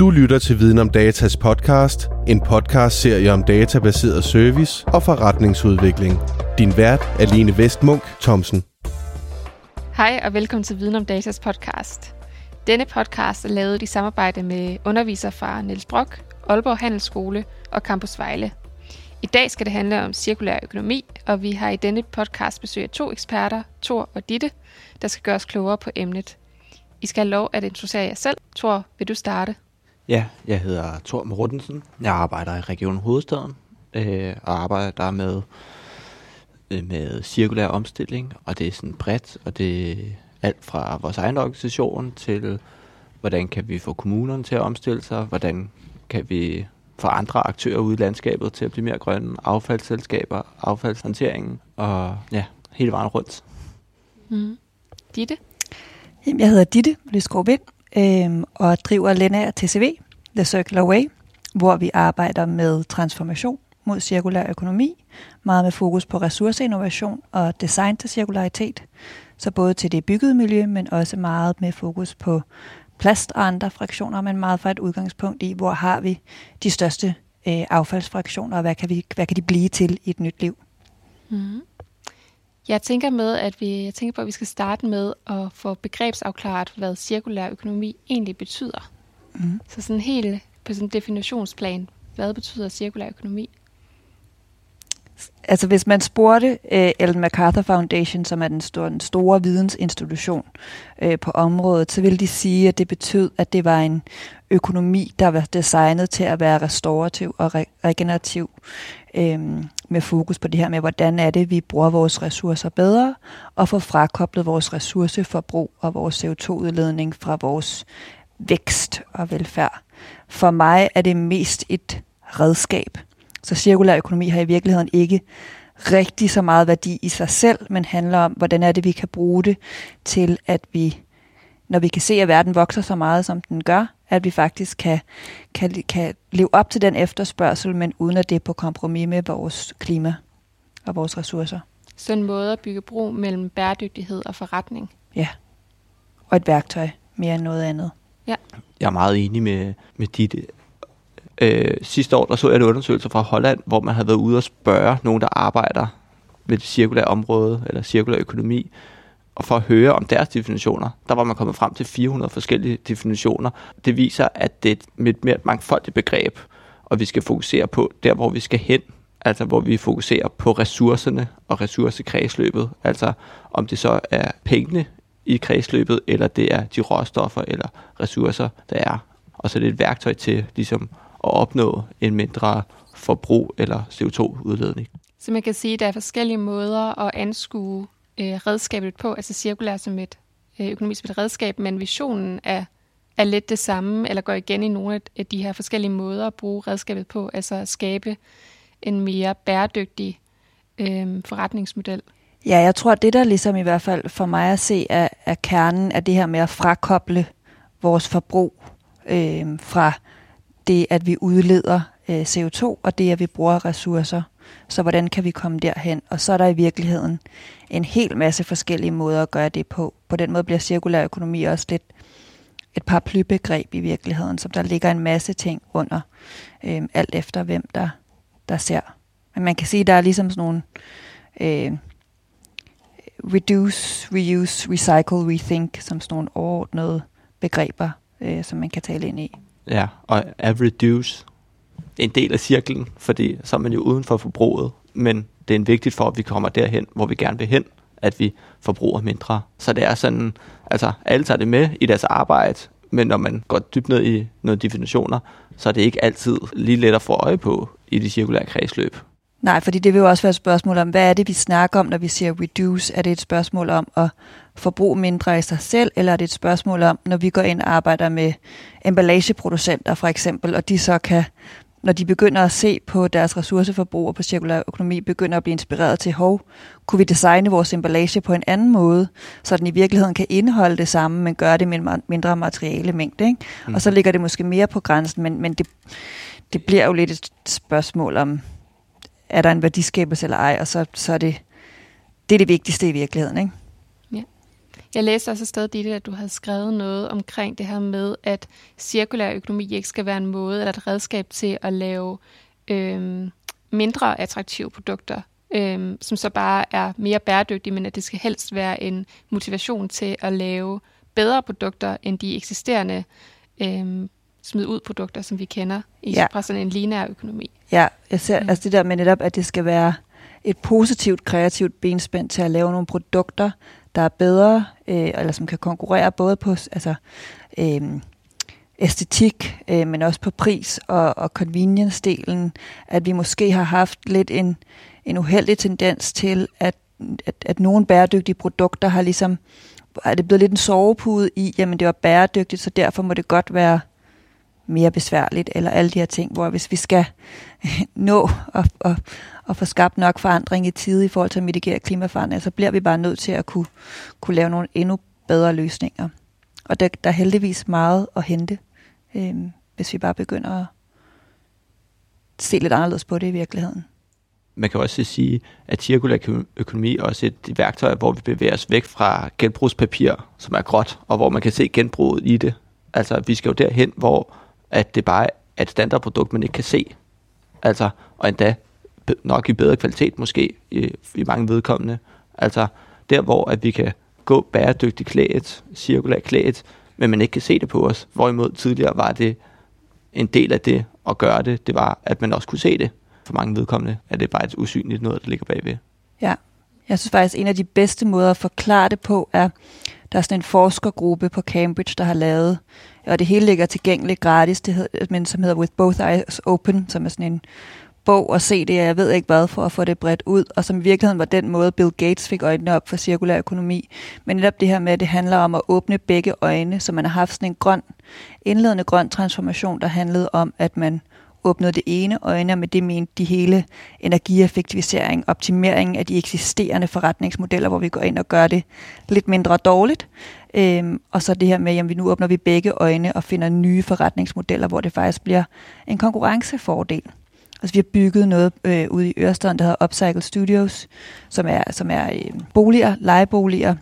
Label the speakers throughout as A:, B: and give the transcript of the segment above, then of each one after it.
A: Du lytter til Viden om Datas podcast, en podcast-serie om databaseret service og forretningsudvikling. Din vært er Line Vestmunk Thomsen.
B: Hej og velkommen til Viden om Datas podcast. Denne podcast er lavet i samarbejde med undervisere fra Niels Brock, Aalborg Handelsskole og Campus Vejle. I dag skal det handle om cirkulær økonomi, og vi har i denne podcast besøg af to eksperter, Thor og Ditte, der skal gøre os klogere på emnet. I skal have lov at introducere jer selv. Thor, vil du starte?
C: Ja, jeg hedder Thor Mortensen. Jeg arbejder i Region Hovedstaden øh, og arbejder der med, øh, med cirkulær omstilling, og det er sådan bredt, og det er alt fra vores egen organisation til, hvordan kan vi få kommunerne til at omstille sig, hvordan kan vi få andre aktører ude i landskabet til at blive mere grønne, affaldsselskaber, affaldshåndteringen, og ja, hele vejen rundt.
B: Mm. Ditte?
D: Jeg hedder Ditte Lyskov Vind, øh, og driver Lenær TCV, The Circular Way, hvor vi arbejder med transformation mod cirkulær økonomi, meget med fokus på ressourceinnovation og design til cirkularitet, så både til det byggede miljø, men også meget med fokus på plast og andre fraktioner, men meget fra et udgangspunkt i, hvor har vi de største øh, affaldsfraktioner, og hvad kan, vi, hvad kan de blive til i et nyt liv.
B: Mm. Jeg tænker med, at vi, jeg tænker på, at vi skal starte med at få begrebsafklaret, hvad cirkulær økonomi egentlig betyder. Mm. Så sådan helt på sådan en definitionsplan, hvad betyder cirkulær økonomi?
D: Altså hvis man spurgte uh, Ellen MacArthur Foundation, som er den store, den store vidensinstitution uh, på området, så ville de sige, at det betød, at det var en økonomi, der var designet til at være restaurativ og re- regenerativ, uh, med fokus på det her med, hvordan er det, vi bruger vores ressourcer bedre, og få frakoblet vores ressourceforbrug og vores CO2-udledning fra vores vækst og velfærd. For mig er det mest et redskab. Så cirkulær økonomi har i virkeligheden ikke rigtig så meget værdi i sig selv, men handler om, hvordan er det, vi kan bruge det til, at vi, når vi kan se, at verden vokser så meget, som den gør, at vi faktisk kan, kan, kan leve op til den efterspørgsel, men uden at det er på kompromis med vores klima og vores ressourcer.
B: Så en måde at bygge bro mellem bæredygtighed og forretning.
D: Ja, og et værktøj mere end noget andet.
B: Ja.
C: Jeg er meget enig med, med dit. Øh, sidste år der så jeg en undersøgelse fra Holland, hvor man havde været ude og spørge nogen, der arbejder med det cirkulære område, eller cirkulær økonomi, og for at høre om deres definitioner, der var man kommet frem til 400 forskellige definitioner. Det viser, at det er et mere mangfoldigt begreb, og vi skal fokusere på der, hvor vi skal hen, altså hvor vi fokuserer på ressourcerne og ressourcekredsløbet, altså om det så er pengene i kredsløbet, eller det er de råstoffer eller ressourcer, der er. Og så er det et værktøj til ligesom at opnå en mindre forbrug eller CO2-udledning.
B: Så man kan sige, at der er forskellige måder at anskue øh, redskabet på, altså cirkulær som et øh, økonomi som et redskab, men visionen er, er lidt det samme, eller går igen i nogle af de her forskellige måder at bruge redskabet på, altså at skabe en mere bæredygtig øh, forretningsmodel.
D: Ja, jeg tror, at det der ligesom i hvert fald for mig at se er, er kernen af det her med at frakoble vores forbrug øh, fra det, at vi udleder øh, CO2, og det, at vi bruger ressourcer. Så hvordan kan vi komme derhen? Og så er der i virkeligheden en hel masse forskellige måder at gøre det på. På den måde bliver cirkulær økonomi også lidt et paraplybegreb i virkeligheden, som der ligger en masse ting under, øh, alt efter hvem der, der ser. Men man kan sige, at der er ligesom sådan nogle øh, reduce, reuse, recycle, rethink, som sådan nogle overordnede begreber, øh, som man kan tale ind i.
C: Ja, og at reduce en del af cirklen, fordi så er man jo uden for forbruget, men det er vigtigt for, at vi kommer derhen, hvor vi gerne vil hen, at vi forbruger mindre. Så det er sådan, altså alle tager det med i deres arbejde, men når man går dybt ned i nogle definitioner, så er det ikke altid lige let at få øje på i de cirkulære kredsløb.
D: Nej, fordi det vil jo også være et spørgsmål om, hvad er det, vi snakker om, når vi siger reduce? Er det et spørgsmål om at forbruge mindre i sig selv, eller er det et spørgsmål om, når vi går ind og arbejder med emballageproducenter for eksempel, og de så kan, når de begynder at se på deres ressourceforbrug og på cirkulær økonomi, begynder at blive inspireret til, hov, kunne vi designe vores emballage på en anden måde, så den i virkeligheden kan indeholde det samme, men gøre det med en mindre materiale mængde. Ikke? Mm. Og så ligger det måske mere på grænsen, men, men det, det bliver jo lidt et spørgsmål om, er der en værdiskabelse eller ej, og så, så er det, det er det vigtigste i virkeligheden. Ikke?
B: Ja. Jeg læste også et sted, Ditte, at du havde skrevet noget omkring det her med, at cirkulær økonomi ikke skal være en måde eller et redskab til at lave øh, mindre attraktive produkter, øh, som så bare er mere bæredygtige, men at det skal helst være en motivation til at lave bedre produkter end de eksisterende øh, smid ud produkter, som vi kender i ja. fra sådan en lineær økonomi.
D: Ja, jeg ser mm. altså det der med netop, at det skal være et positivt, kreativt benspænd til at lave nogle produkter, der er bedre, øh, eller som kan konkurrere både på altså, øh, æstetik, øh, men også på pris og, og convenience-delen, at vi måske har haft lidt en, en uheldig tendens til, at, at, at nogle bæredygtige produkter har ligesom, er det blevet lidt en sovepude i, jamen det var bæredygtigt, så derfor må det godt være mere besværligt, eller alle de her ting, hvor hvis vi skal nå at, at, at få skabt nok forandring i tid i forhold til at mitigere klimaforandringer, så bliver vi bare nødt til at kunne, kunne lave nogle endnu bedre løsninger. Og der, der er heldigvis meget at hente, øh, hvis vi bare begynder at se lidt anderledes på det i virkeligheden.
C: Man kan også sige, at cirkulær økonomi er også et værktøj, hvor vi bevæger os væk fra genbrugspapir, som er gråt, og hvor man kan se genbruget i det. Altså, vi skal jo derhen, hvor at det bare er et standardprodukt, man ikke kan se. Altså, og endda nok i bedre kvalitet måske i, i mange vedkommende. Altså, der hvor at vi kan gå bæredygtigt klædet, cirkulært klædet, men man ikke kan se det på os. Hvorimod tidligere var det en del af det at gøre det, det var, at man også kunne se det. For mange vedkommende er det bare et usynligt noget, der ligger bagved.
D: Ja, jeg synes faktisk, en af de bedste måder at forklare det på er, der er sådan en forskergruppe på Cambridge, der har lavet, og det hele ligger tilgængeligt gratis, det hedder, men som hedder With Both Eyes Open, som er sådan en bog og se det, jeg ved ikke hvad, for at få det bredt ud, og som i virkeligheden var den måde, Bill Gates fik øjnene op for cirkulær økonomi. Men netop det her med, at det handler om at åbne begge øjne, så man har haft sådan en grøn, indledende grøn transformation, der handlede om, at man åbnede det ene øjne, og med det mente de hele energieffektivisering, optimering af de eksisterende forretningsmodeller, hvor vi går ind og gør det lidt mindre dårligt. Øhm, og så det her med, at vi nu åbner vi begge øjne og finder nye forretningsmodeller, hvor det faktisk bliver en konkurrencefordel. Altså vi har bygget noget øh, ude i Ørestaden, der hedder Upcycle Studios, som er, som er øh, boliger, lejeboliger,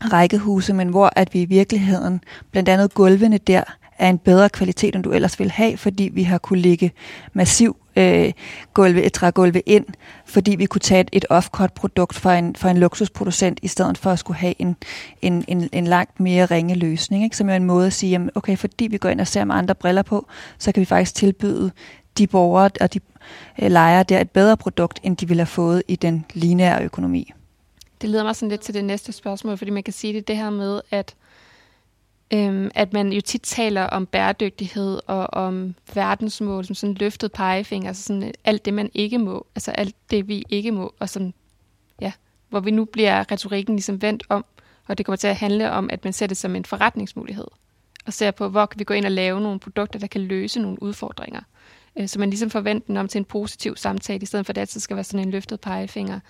D: rækkehuse, men hvor at vi i virkeligheden, blandt andet gulvene der, af en bedre kvalitet, end du ellers ville have, fordi vi har kunne lægge massiv øh, gulve, et trægulve ind, fordi vi kunne tage et, off-cut produkt fra en, fra en luksusproducent, i stedet for at skulle have en, en, en, en langt mere ringe løsning, ikke? som er en måde at sige, jamen, okay, fordi vi går ind og ser med andre briller på, så kan vi faktisk tilbyde de borgere og de øh, lejere der et bedre produkt, end de ville have fået i den lineære økonomi.
B: Det leder mig sådan lidt til det næste spørgsmål, fordi man kan sige det, det her med, at øhm, at man jo tit taler om bæredygtighed og om verdensmål som sådan løftet pegefinger, altså sådan øh, alt det, man ikke må, altså alt det, vi ikke må, og sådan, ja, hvor vi nu bliver retorikken ligesom vendt om, og det kommer til at handle om, at man ser det som en forretningsmulighed, og ser på, hvor kan vi gå ind og lave nogle produkter, der kan løse nogle udfordringer. Øh, så man ligesom forventer den om til en positiv samtale, i stedet for at det altid skal være sådan en løftet pegefinger.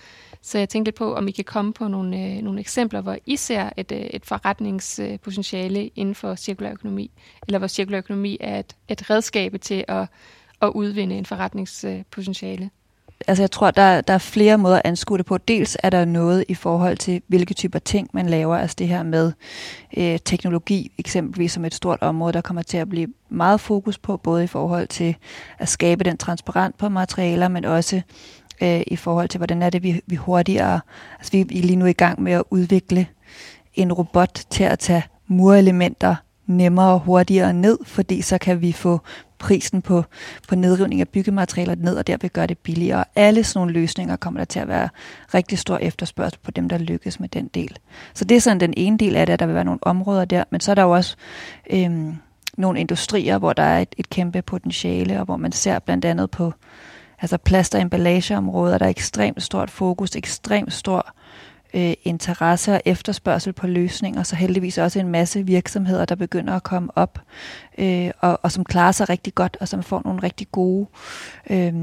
B: Så jeg tænkte lidt på, om I kan komme på nogle, øh, nogle eksempler, hvor I ser et, øh, et forretningspotentiale øh, inden for cirkulær økonomi, eller hvor cirkulær økonomi er et, et redskab til at, at udvinde en forretningspotentiale
D: altså jeg tror, der, der er flere måder at anskue det på. Dels er der noget i forhold til, hvilke typer ting man laver. Altså det her med øh, teknologi, eksempelvis som et stort område, der kommer til at blive meget fokus på, både i forhold til at skabe den transparent på materialer, men også øh, i forhold til, hvordan er det, vi, vi hurtigere... Altså vi er lige nu i gang med at udvikle en robot til at tage murelementer nemmere og hurtigere ned, fordi så kan vi få prisen på, på nedrivning af byggematerialer ned, og derved gøre det billigere. Alle sådan nogle løsninger kommer der til at være rigtig stor efterspørgsel på dem, der lykkes med den del. Så det er sådan den ene del af det, at der vil være nogle områder der, men så er der jo også øhm, nogle industrier, hvor der er et, et kæmpe potentiale, og hvor man ser blandt andet på altså plast- og emballageområder, der er ekstremt stort fokus, ekstremt stor øh, interesse og efterspørgsel på løsninger, så heldigvis også en masse virksomheder, der begynder at komme op, øh, og, og som klarer sig rigtig godt, og som får nogle rigtig gode øh,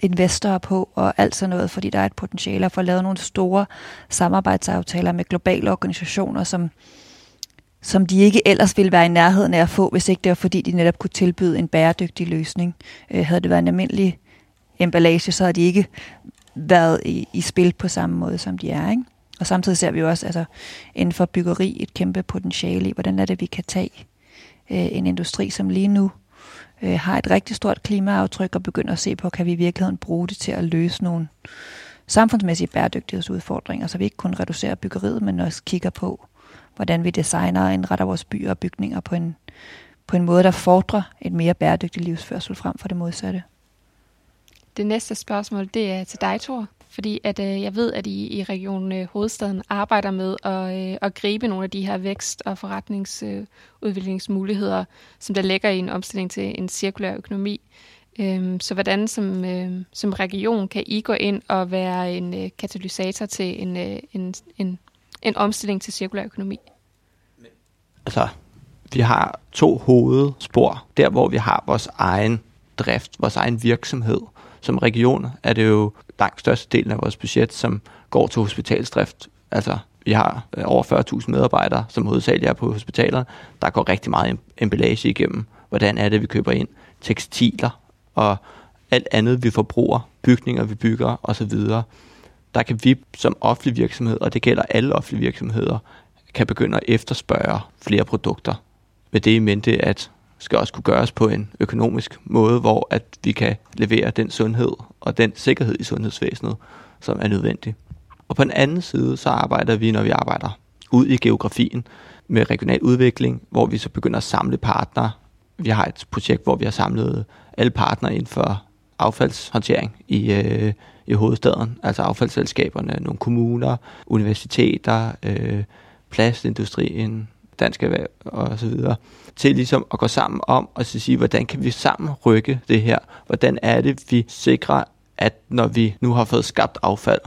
D: investorer på, og alt sådan noget, fordi der er et potentiale for at lave nogle store samarbejdsaftaler med globale organisationer, som som de ikke ellers ville være i nærheden af at få, hvis ikke det var fordi, de netop kunne tilbyde en bæredygtig løsning. Øh, havde det været en almindelig emballage, så havde de ikke været i, i spil på samme måde, som de er. Ikke? Og samtidig ser vi jo også altså, inden for byggeri et kæmpe potentiale i, hvordan er det, vi kan tage øh, en industri, som lige nu øh, har et rigtig stort klimaaftryk, og begynde at se på, kan vi i virkeligheden bruge det til at løse nogle samfundsmæssige bæredygtighedsudfordringer, så vi ikke kun reducerer byggeriet, men også kigger på, hvordan vi designer og indretter vores byer og bygninger på en, på en måde, der fordrer et mere bæredygtigt livsførsel frem for det modsatte.
B: Det næste spørgsmål, det er til dig, Thor. Fordi at, øh, jeg ved, at I i Region øh, Hovedstaden arbejder med at, øh, at gribe nogle af de her vækst- og forretningsudviklingsmuligheder, øh, som der ligger i en omstilling til en cirkulær økonomi. Øh, så hvordan som, øh, som region kan I gå ind og være en øh, katalysator til en, øh, en, en, en omstilling til cirkulær økonomi?
C: Altså, vi har to hovedspor. Der, hvor vi har vores egen drift, vores egen virksomhed. Som region er det jo langt største del af vores budget, som går til hospitalsdrift. Altså, vi har øh, over 40.000 medarbejdere, som hovedsageligt er på hospitaler. Der går rigtig meget emballage igennem. Hvordan er det, vi køber ind? Tekstiler og alt andet, vi forbruger, bygninger, vi bygger osv. Der kan vi som offentlig virksomhed, og det gælder alle offentlige virksomheder, kan begynde at efterspørge flere produkter. Med det i mente, at skal også kunne gøres på en økonomisk måde, hvor at vi kan levere den sundhed og den sikkerhed i sundhedsvæsenet, som er nødvendig. Og på den anden side, så arbejder vi, når vi arbejder ud i geografien med regional udvikling, hvor vi så begynder at samle partnere. Vi har et projekt, hvor vi har samlet alle partnere inden for affaldshåndtering i, øh, i hovedstaden, altså affaldsselskaberne, nogle kommuner, universiteter, øh, plastindustrien, dansk erhverv og så videre, til ligesom at gå sammen om og så sige, hvordan kan vi sammen rykke det her? Hvordan er det, vi sikrer, at når vi nu har fået skabt affald,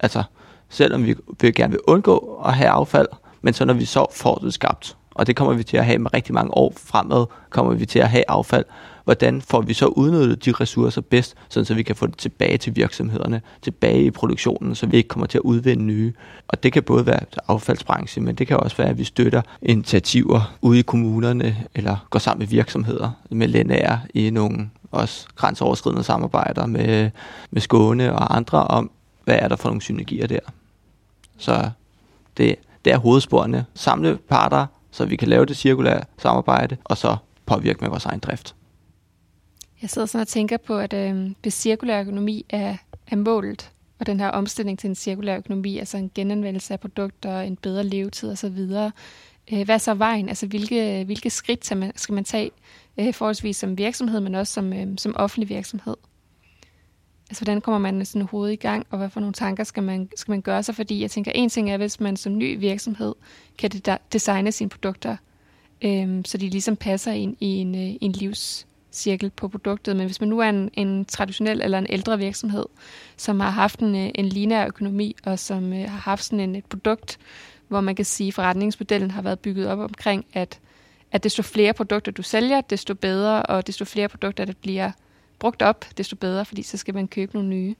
C: altså selvom vi vil gerne vil undgå at have affald, men så når vi så får det skabt, og det kommer vi til at have med rigtig mange år fremad, kommer vi til at have affald, hvordan får vi så udnyttet de ressourcer bedst, sådan så vi kan få det tilbage til virksomhederne, tilbage i produktionen, så vi ikke kommer til at udvinde nye. Og det kan både være affaldsbranchen, men det kan også være, at vi støtter initiativer ude i kommunerne, eller går sammen med virksomheder, med LNR i nogle også grænseoverskridende samarbejder med, med Skåne og andre om, hvad er der for nogle synergier der. Så det, det er hovedsporene. Samle parter, så vi kan lave det cirkulære samarbejde, og så påvirke med vores egen drift.
B: Jeg sidder sådan og tænker på, at øh, hvis cirkulær økonomi er, er målet, og den her omstilling til en cirkulær økonomi, altså en genanvendelse af produkter, en bedre levetid osv., øh, hvad er så vejen? Altså hvilke, hvilke skridt skal man, skal man tage øh, forholdsvis som virksomhed, men også som, øh, som offentlig virksomhed? Altså hvordan kommer man sådan hovedet i gang, og hvad for nogle tanker skal man, skal man gøre sig? Fordi jeg tænker, en ting er, hvis man som ny virksomhed kan designe sine produkter, øh, så de ligesom passer ind i en, øh, en livs cirkel på produktet. Men hvis man nu er en, en traditionel eller en ældre virksomhed, som har haft en, øh, en lineær økonomi, og som øh, har haft sådan en, et produkt, hvor man kan sige, at forretningsmodellen har været bygget op omkring, at, at desto flere produkter du sælger, desto bedre, og desto flere produkter, der bliver brugt op, desto bedre, fordi så skal man købe nogle nye.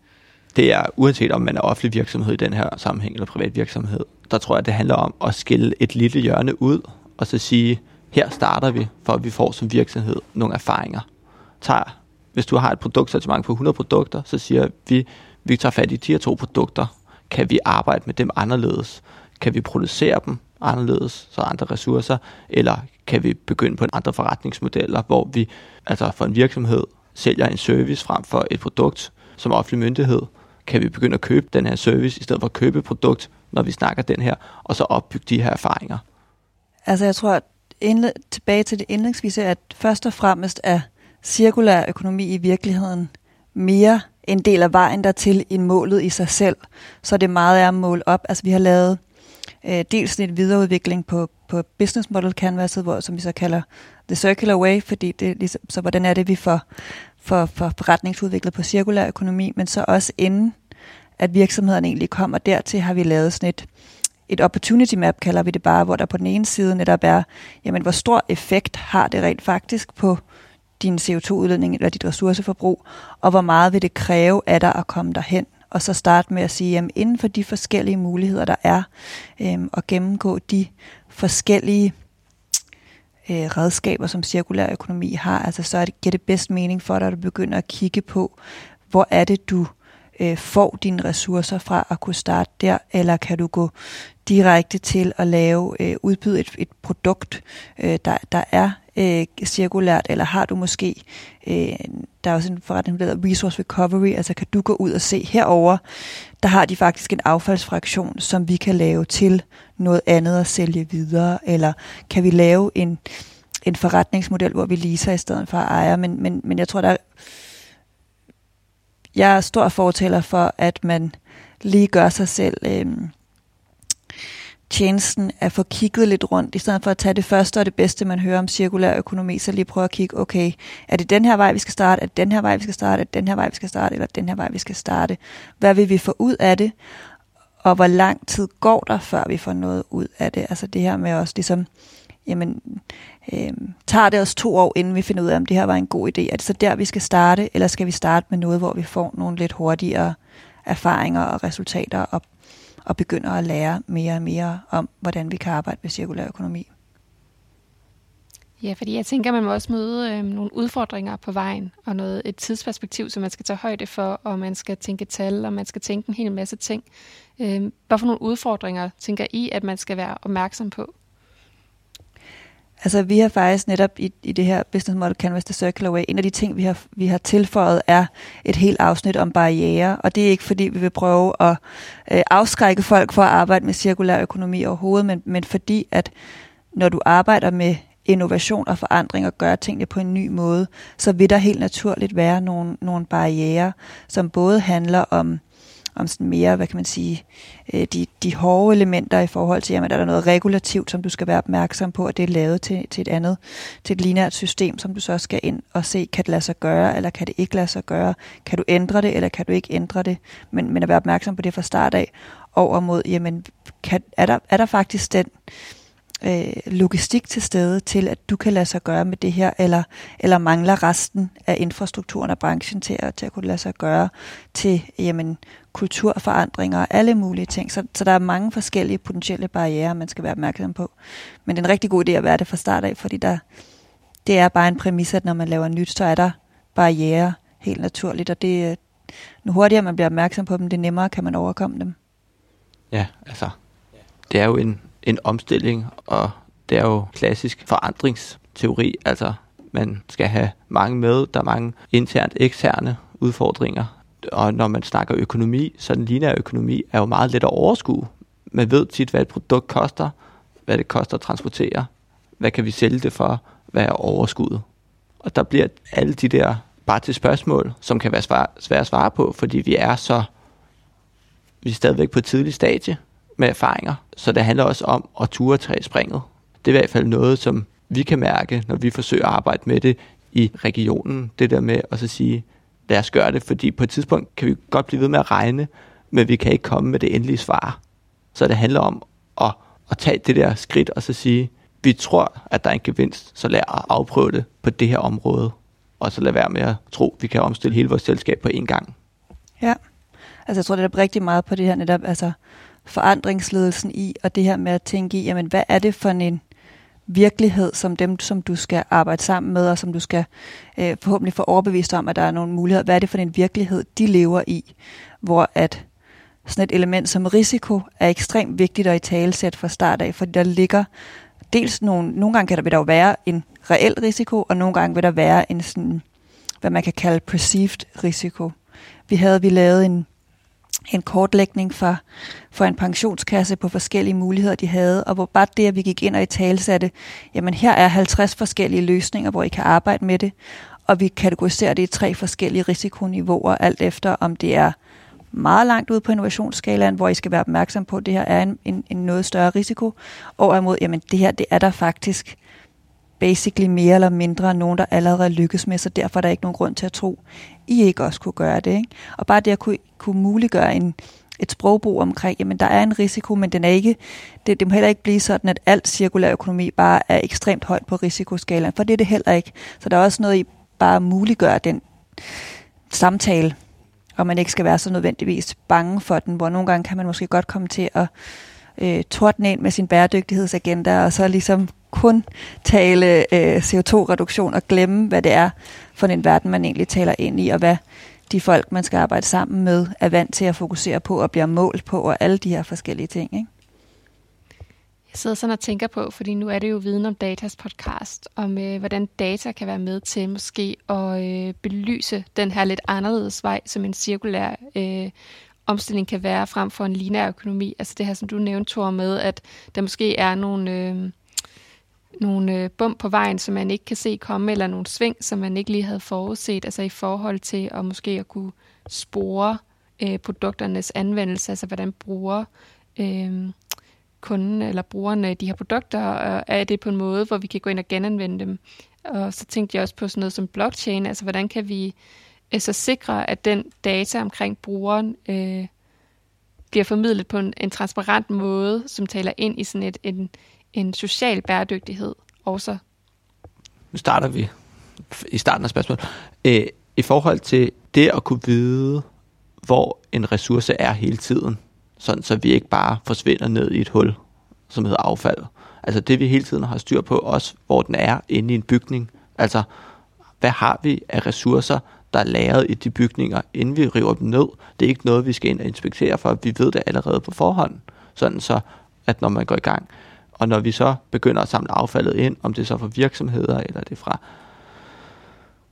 C: Det er uanset om man er offentlig virksomhed i den her sammenhæng, eller privat virksomhed, der tror jeg, det handler om at skille et lille hjørne ud, og så sige, her starter vi, for at vi får som virksomhed nogle erfaringer. Tager, hvis du har et produktsortiment på 100 produkter, så siger vi, vi tager fat i de her to produkter. Kan vi arbejde med dem anderledes? Kan vi producere dem anderledes, så andre ressourcer? Eller kan vi begynde på andre forretningsmodeller, hvor vi altså for en virksomhed sælger en service frem for et produkt som offentlig myndighed? Kan vi begynde at købe den her service, i stedet for at købe et produkt, når vi snakker den her, og så opbygge de her erfaringer?
D: Altså jeg tror, at indle- tilbage til det indlægsvise, at først og fremmest er cirkulær økonomi i virkeligheden mere en del af vejen dertil end målet i sig selv. Så det meget er at måle op. Altså vi har lavet øh, dels en videreudvikling på, på business model canvaset, hvor, som vi så kalder the circular way, fordi det ligesom, så hvordan er det, vi får, for, for forretningsudviklet på cirkulær økonomi, men så også inden at virksomhederne egentlig kommer dertil, har vi lavet sådan et et opportunity map, kalder vi det bare, hvor der på den ene side netop er, jamen hvor stor effekt har det rent faktisk på din CO2-udledning eller dit ressourceforbrug, og hvor meget vil det kræve af dig at komme derhen. Og så starte med at sige, jamen inden for de forskellige muligheder, der er, øhm, og gennemgå de forskellige øh, redskaber, som cirkulær økonomi har, altså så er det, giver det bedst mening for dig, at du begynder at kigge på, hvor er det, du øh, får dine ressourcer fra at kunne starte der, eller kan du gå direkte til at lave, øh, udbyde et, et produkt, øh, der, der er øh, cirkulært, eller har du måske, øh, der er også en forretning, der hedder Resource Recovery, altså kan du gå ud og se herover, der har de faktisk en affaldsfraktion, som vi kan lave til noget andet at sælge videre, eller kan vi lave en, en forretningsmodel, hvor vi leaser i stedet for at ejer, men, men, men jeg tror, der er, jeg er stor fortaler for, at man lige gør sig selv øh, tjenesten at få kigget lidt rundt, i stedet for at tage det første og det bedste, man hører om cirkulær økonomi, så lige prøve at kigge, okay, er det den her vej, vi skal starte, er det den her vej, vi skal starte, er det den her vej, vi skal starte, eller den her vej, vi skal starte? Hvad vil vi få ud af det? Og hvor lang tid går der, før vi får noget ud af det? Altså det her med også ligesom, jamen, øh, tager det os to år, inden vi finder ud af, om det her var en god idé? Er det så der, vi skal starte, eller skal vi starte med noget, hvor vi får nogle lidt hurtigere erfaringer og resultater og og begynder at lære mere og mere om, hvordan vi kan arbejde med cirkulær økonomi.
B: Ja, fordi jeg tænker, man må også møde øh, nogle udfordringer på vejen, og noget, et tidsperspektiv, som man skal tage højde for, og man skal tænke tal, og man skal tænke en hel masse ting. Øh, hvad for nogle udfordringer tænker I, at man skal være opmærksom på?
D: Altså vi har faktisk netop i, i det her Business Model Canvas The Circular Way, en af de ting, vi har, vi har tilføjet, er et helt afsnit om barriere, og det er ikke fordi, vi vil prøve at øh, afskrække folk for at arbejde med cirkulær økonomi overhovedet, men, men fordi, at når du arbejder med innovation og forandring og gøre tingene på en ny måde, så vil der helt naturligt være nogle, nogle barriere, som både handler om om sådan mere, hvad kan man sige, øh, de, de hårde elementer i forhold til, jamen er der noget regulativt, som du skal være opmærksom på, at det er lavet til, til et andet, til et lineært system, som du så skal ind og se, kan det lade sig gøre, eller kan det ikke lade sig gøre, kan du ændre det, eller kan du ikke ændre det, men, men at være opmærksom på det fra start af, over mod, jamen, kan, er, der, er der faktisk den, øh, Øh, logistik til stede til, at du kan lade sig gøre med det her, eller, eller mangler resten af infrastrukturen og branchen til at, til at kunne lade sig gøre til jamen, kulturforandringer og alle mulige ting. Så, så der er mange forskellige potentielle barriere, man skal være opmærksom på. Men det er en rigtig god idé at være det fra start af, fordi der, det er bare en præmis, at når man laver nyt, så er der barriere helt naturligt, og det, øh, nu hurtigere man bliver opmærksom på dem, det nemmere kan man overkomme dem.
C: Ja, altså, det er jo en, en omstilling, og det er jo klassisk forandringsteori, altså man skal have mange med, der er mange internt eksterne udfordringer, og når man snakker økonomi, så den lineære økonomi er jo meget let at overskue. Man ved tit, hvad et produkt koster, hvad det koster at transportere, hvad kan vi sælge det for, hvad er overskuddet. Og der bliver alle de der bare til spørgsmål, som kan være svære at svare på, fordi vi er så, vi er stadigvæk på et tidligt stadie med erfaringer, så det handler også om at ture træ springet. Det er i hvert fald noget, som vi kan mærke, når vi forsøger at arbejde med det i regionen. Det der med at så sige, lad os gøre det, fordi på et tidspunkt kan vi godt blive ved med at regne, men vi kan ikke komme med det endelige svar. Så det handler om at, at tage det der skridt og så sige, vi tror, at der er en gevinst, så lad os afprøve det på det her område, og så lad være med at tro, at vi kan omstille hele vores selskab på én gang.
D: Ja, altså jeg tror, det er rigtig meget på det her netop, altså forandringsledelsen i, og det her med at tænke i, jamen hvad er det for en virkelighed, som dem, som du skal arbejde sammen med, og som du skal øh, forhåbentlig få overbevist om, at der er nogle muligheder. Hvad er det for en virkelighed, de lever i, hvor at sådan et element som risiko er ekstremt vigtigt at i tale fra start af, fordi der ligger dels nogle, nogle gange kan der, vil der jo være en reel risiko, og nogle gange vil der være en sådan, hvad man kan kalde perceived risiko. Vi havde vi lavet en en kortlægning for, for en pensionskasse på forskellige muligheder, de havde, og hvor bare det, at vi gik ind og i talsatte, jamen her er 50 forskellige løsninger, hvor I kan arbejde med det, og vi kategoriserer det i tre forskellige risikoniveauer, alt efter om det er meget langt ude på innovationsskalaen, hvor I skal være opmærksom på, at det her er en, en, en noget større risiko, og imod, jamen det her, det er der faktisk basically mere eller mindre nogen, der allerede lykkes med, så derfor er der ikke nogen grund til at tro, I ikke også kunne gøre det. Ikke? Og bare det at kunne, kunne muliggøre en, et sprogbrug omkring, jamen der er en risiko, men den er ikke, det, det må heller ikke blive sådan, at alt cirkulær økonomi bare er ekstremt højt på risikoskalaen, for det er det heller ikke. Så der er også noget i bare at muliggøre den samtale, og man ikke skal være så nødvendigvis bange for den, hvor nogle gange kan man måske godt komme til at øh, tordne ind med sin bæredygtighedsagenda, og så ligesom kun tale øh, CO2-reduktion og glemme, hvad det er for en verden, man egentlig taler ind i, og hvad de folk, man skal arbejde sammen med, er vant til at fokusere på og bliver målt på, og alle de her forskellige ting. Ikke?
B: Jeg sidder sådan og tænker på, fordi nu er det jo Viden om Datas podcast, om øh, hvordan data kan være med til måske at øh, belyse den her lidt anderledes vej, som en cirkulær øh, omstilling kan være frem for en lineær økonomi. Altså det her, som du nævnte, Thor, med, at der måske er nogle, øh, nogle øh, bump på vejen, som man ikke kan se komme, eller nogle sving, som man ikke lige havde forudset, altså i forhold til at måske at kunne spore øh, produkternes anvendelse, altså hvordan bruger øh, kunden eller brugerne de her produkter, og er det på en måde, hvor vi kan gå ind og genanvende dem. Og så tænkte jeg også på sådan noget som blockchain, altså hvordan kan vi øh, så sikre, at den data omkring brugeren øh, bliver formidlet på en, en transparent måde, som taler ind i sådan et, en, en social bæredygtighed også.
C: Nu starter vi i starten af spørgsmålet. Øh, I forhold til det at kunne vide, hvor en ressource er hele tiden, sådan så vi ikke bare forsvinder ned i et hul, som hedder affald. Altså det vi hele tiden har styr på, også hvor den er inde i en bygning. Altså hvad har vi af ressourcer, der er lagret i de bygninger, inden vi river dem ned. Det er ikke noget, vi skal ind og inspektere for. Vi ved det allerede på forhånd. Sådan så, at når man går i gang, og når vi så begynder at samle affaldet ind, om det er så fra virksomheder, eller det er fra,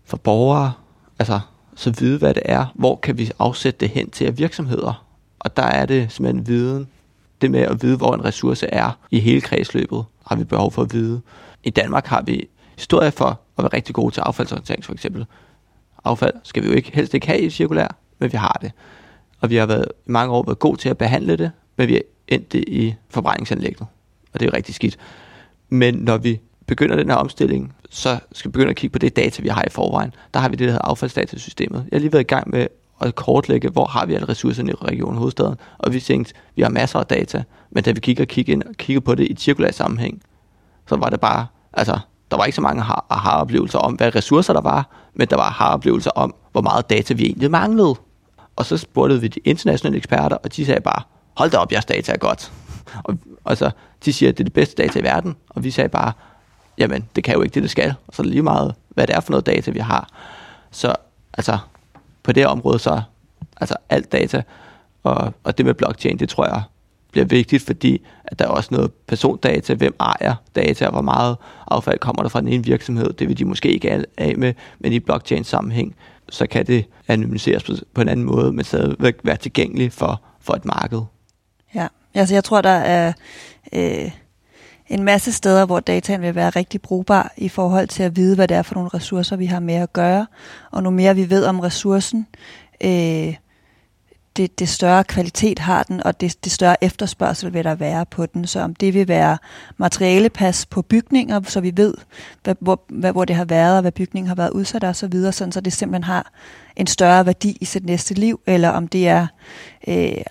C: fra borgere, altså så vide, hvad det er. Hvor kan vi afsætte det hen til af virksomheder? Og der er det simpelthen viden. Det med at vide, hvor en ressource er i hele kredsløbet, har vi behov for at vide. I Danmark har vi historie for at være rigtig gode til affaldshåndtering, for eksempel affald skal vi jo ikke, helst ikke have i cirkulær, men vi har det. Og vi har været i mange år været gode til at behandle det, men vi er endt det i forbrændingsanlægget. Og det er jo rigtig skidt. Men når vi begynder den her omstilling, så skal vi begynde at kigge på det data, vi har i forvejen. Der har vi det, der hedder affaldsdatasystemet. Jeg har lige været i gang med at kortlægge, hvor har vi alle ressourcerne i regionen hovedstaden. Og vi tænkte, vi har masser af data, men da vi kigger, kigger, ind og kigger på det i cirkulær sammenhæng, så var det bare, altså, der var ikke så mange aha-oplevelser om, hvad ressourcer der var, men der var aha-oplevelser om, hvor meget data vi egentlig manglede. Og så spurgte vi de internationale eksperter, og de sagde bare, hold da op, jeres data er godt. Og, og så, de siger, at det er det bedste data i verden, og vi sagde bare, jamen, det kan jo ikke det, det skal. Og så er det lige meget, hvad det er for noget data, vi har. Så altså, på det område, så altså alt data, og, og det med blockchain, det tror jeg bliver vigtigt, fordi at der er også noget persondata, hvem ejer data, og hvor meget affald kommer der fra den ene virksomhed. Det vil de måske ikke af med, men i blockchain-sammenhæng, så kan det anonymiseres på, på en anden måde, men stadigvæk være tilgængeligt for, for et marked.
D: Ja, altså jeg tror, der er øh, en masse steder, hvor dataen vil være rigtig brugbar i forhold til at vide, hvad det er for nogle ressourcer, vi har med at gøre. Og nu mere vi ved om ressourcen, øh, det, det større kvalitet har den, og det, det større efterspørgsel vil der være på den. Så om det vil være materialepas på bygninger, så vi ved, hvad, hvor, hvad, hvor det har været, og hvad bygningen har været udsat og så videre, sådan, så det simpelthen har en større værdi i sit næste liv, eller om det er øh,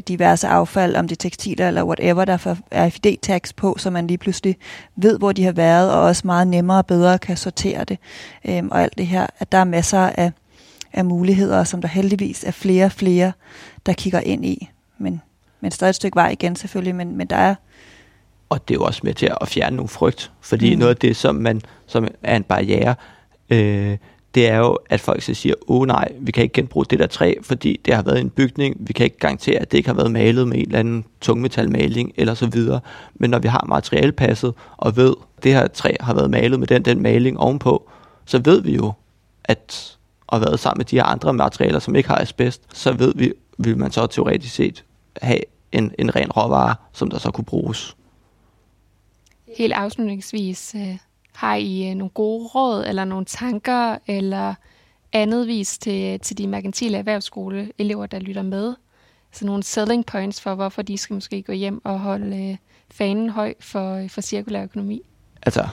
D: diverse affald, om det er tekstiler eller whatever, der er RFID-tags på, så man lige pludselig ved, hvor de har været, og også meget nemmere og bedre kan sortere det. Øhm, og alt det her, at der er masser af af muligheder, som der heldigvis er flere og flere, der kigger ind i. Men, men stadig et stykke vej igen selvfølgelig, men, men der er...
C: Og det er jo også med til at fjerne nogle frygt, fordi mm. noget af det, som, man, som er en barriere, øh, det er jo, at folk så siger, åh oh, nej, vi kan ikke genbruge det der træ, fordi det har været en bygning, vi kan ikke garantere, at det ikke har været malet med en eller anden tungmetalmaling eller så videre. Men når vi har materialpasset og ved, at det her træ har været malet med den, den maling ovenpå, så ved vi jo, at og været sammen med de her andre materialer, som ikke har asbest, så ved vi, vil man så teoretisk set have en, en ren råvare, som der så kunne bruges.
B: Helt afslutningsvis, øh, har I øh, nogle gode råd, eller nogle tanker, eller andet vis til, øh, til de merkantile erhvervsskoleelever, der lytter med? Så nogle selling points for, hvorfor de skal måske gå hjem og holde øh, fanen høj for, for cirkulær økonomi?
C: Altså,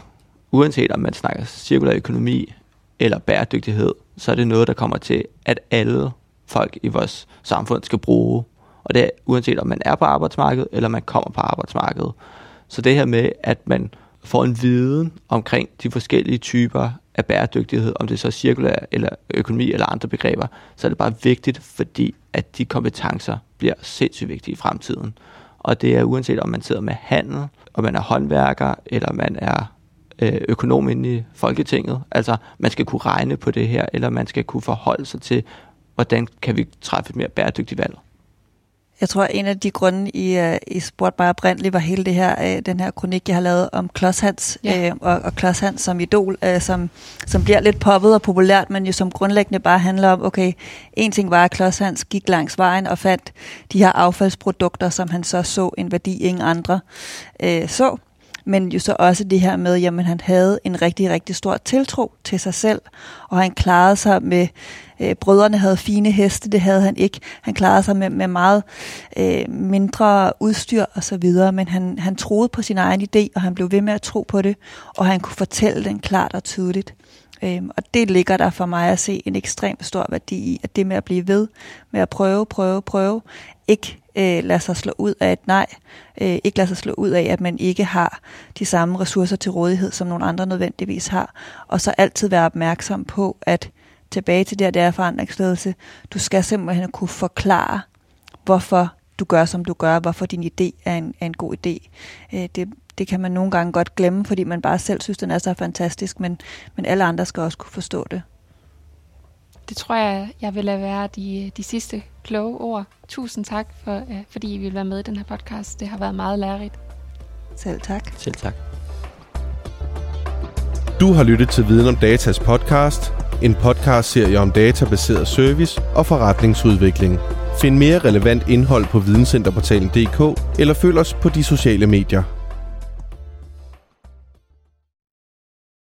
C: uanset om man snakker cirkulær økonomi eller bæredygtighed, så er det noget, der kommer til, at alle folk i vores samfund skal bruge. Og det er uanset om man er på arbejdsmarkedet, eller man kommer på arbejdsmarkedet. Så det her med, at man får en viden omkring de forskellige typer af bæredygtighed, om det så er cirkulær eller økonomi eller andre begreber, så er det bare vigtigt, fordi at de kompetencer bliver sindssygt vigtige i fremtiden. Og det er uanset om man sidder med handel, om man er håndværker, eller man er øh, økonom inde i Folketinget. Altså, man skal kunne regne på det her, eller man skal kunne forholde sig til, hvordan kan vi træffe et mere bæredygtigt valg.
D: Jeg tror, at en af de grunde, I, uh, I spurgte mig oprindeligt, var hele det her, uh, den her kronik, jeg har lavet om Klodshans, ja. uh, og, og Klodshans som idol, uh, som, som bliver lidt poppet og populært, men jo som grundlæggende bare handler om, okay, en ting var, at Klodshans gik langs vejen og fandt de her affaldsprodukter, som han så så en værdi, ingen andre uh, så men jo så også det her med, at han havde en rigtig, rigtig stor tiltro til sig selv, og han klarede sig med, øh, brødrene havde fine heste, det havde han ikke. Han klarede sig med, med meget øh, mindre udstyr og så videre, men han, han troede på sin egen idé, og han blev ved med at tro på det, og han kunne fortælle den klart og tydeligt. Øhm, og det ligger der for mig at se en ekstremt stor værdi i, at det med at blive ved, med at prøve, prøve, prøve, ikke øh, lade sig slå ud af et nej, øh, ikke lade sig slå ud af, at man ikke har de samme ressourcer til rådighed, som nogle andre nødvendigvis har, og så altid være opmærksom på, at tilbage til det, det er forandringsledelse, du skal simpelthen kunne forklare, hvorfor du gør, som du gør, hvorfor din idé er en, er en god idé. Øh, det, det kan man nogle gange godt glemme, fordi man bare selv synes, den er så fantastisk, men, men alle andre skal også kunne forstå det.
B: Det tror jeg, jeg vil lade være de, de sidste kloge ord. Tusind tak, for, uh, fordi I vil være med i den her podcast. Det har været meget lærerigt.
D: Selv tak.
C: Selv tak.
A: Du har lyttet til Viden om Datas podcast, en podcastserie om databaseret service og forretningsudvikling. Find mere relevant indhold på videncenterportalen.dk eller følg os på de sociale medier.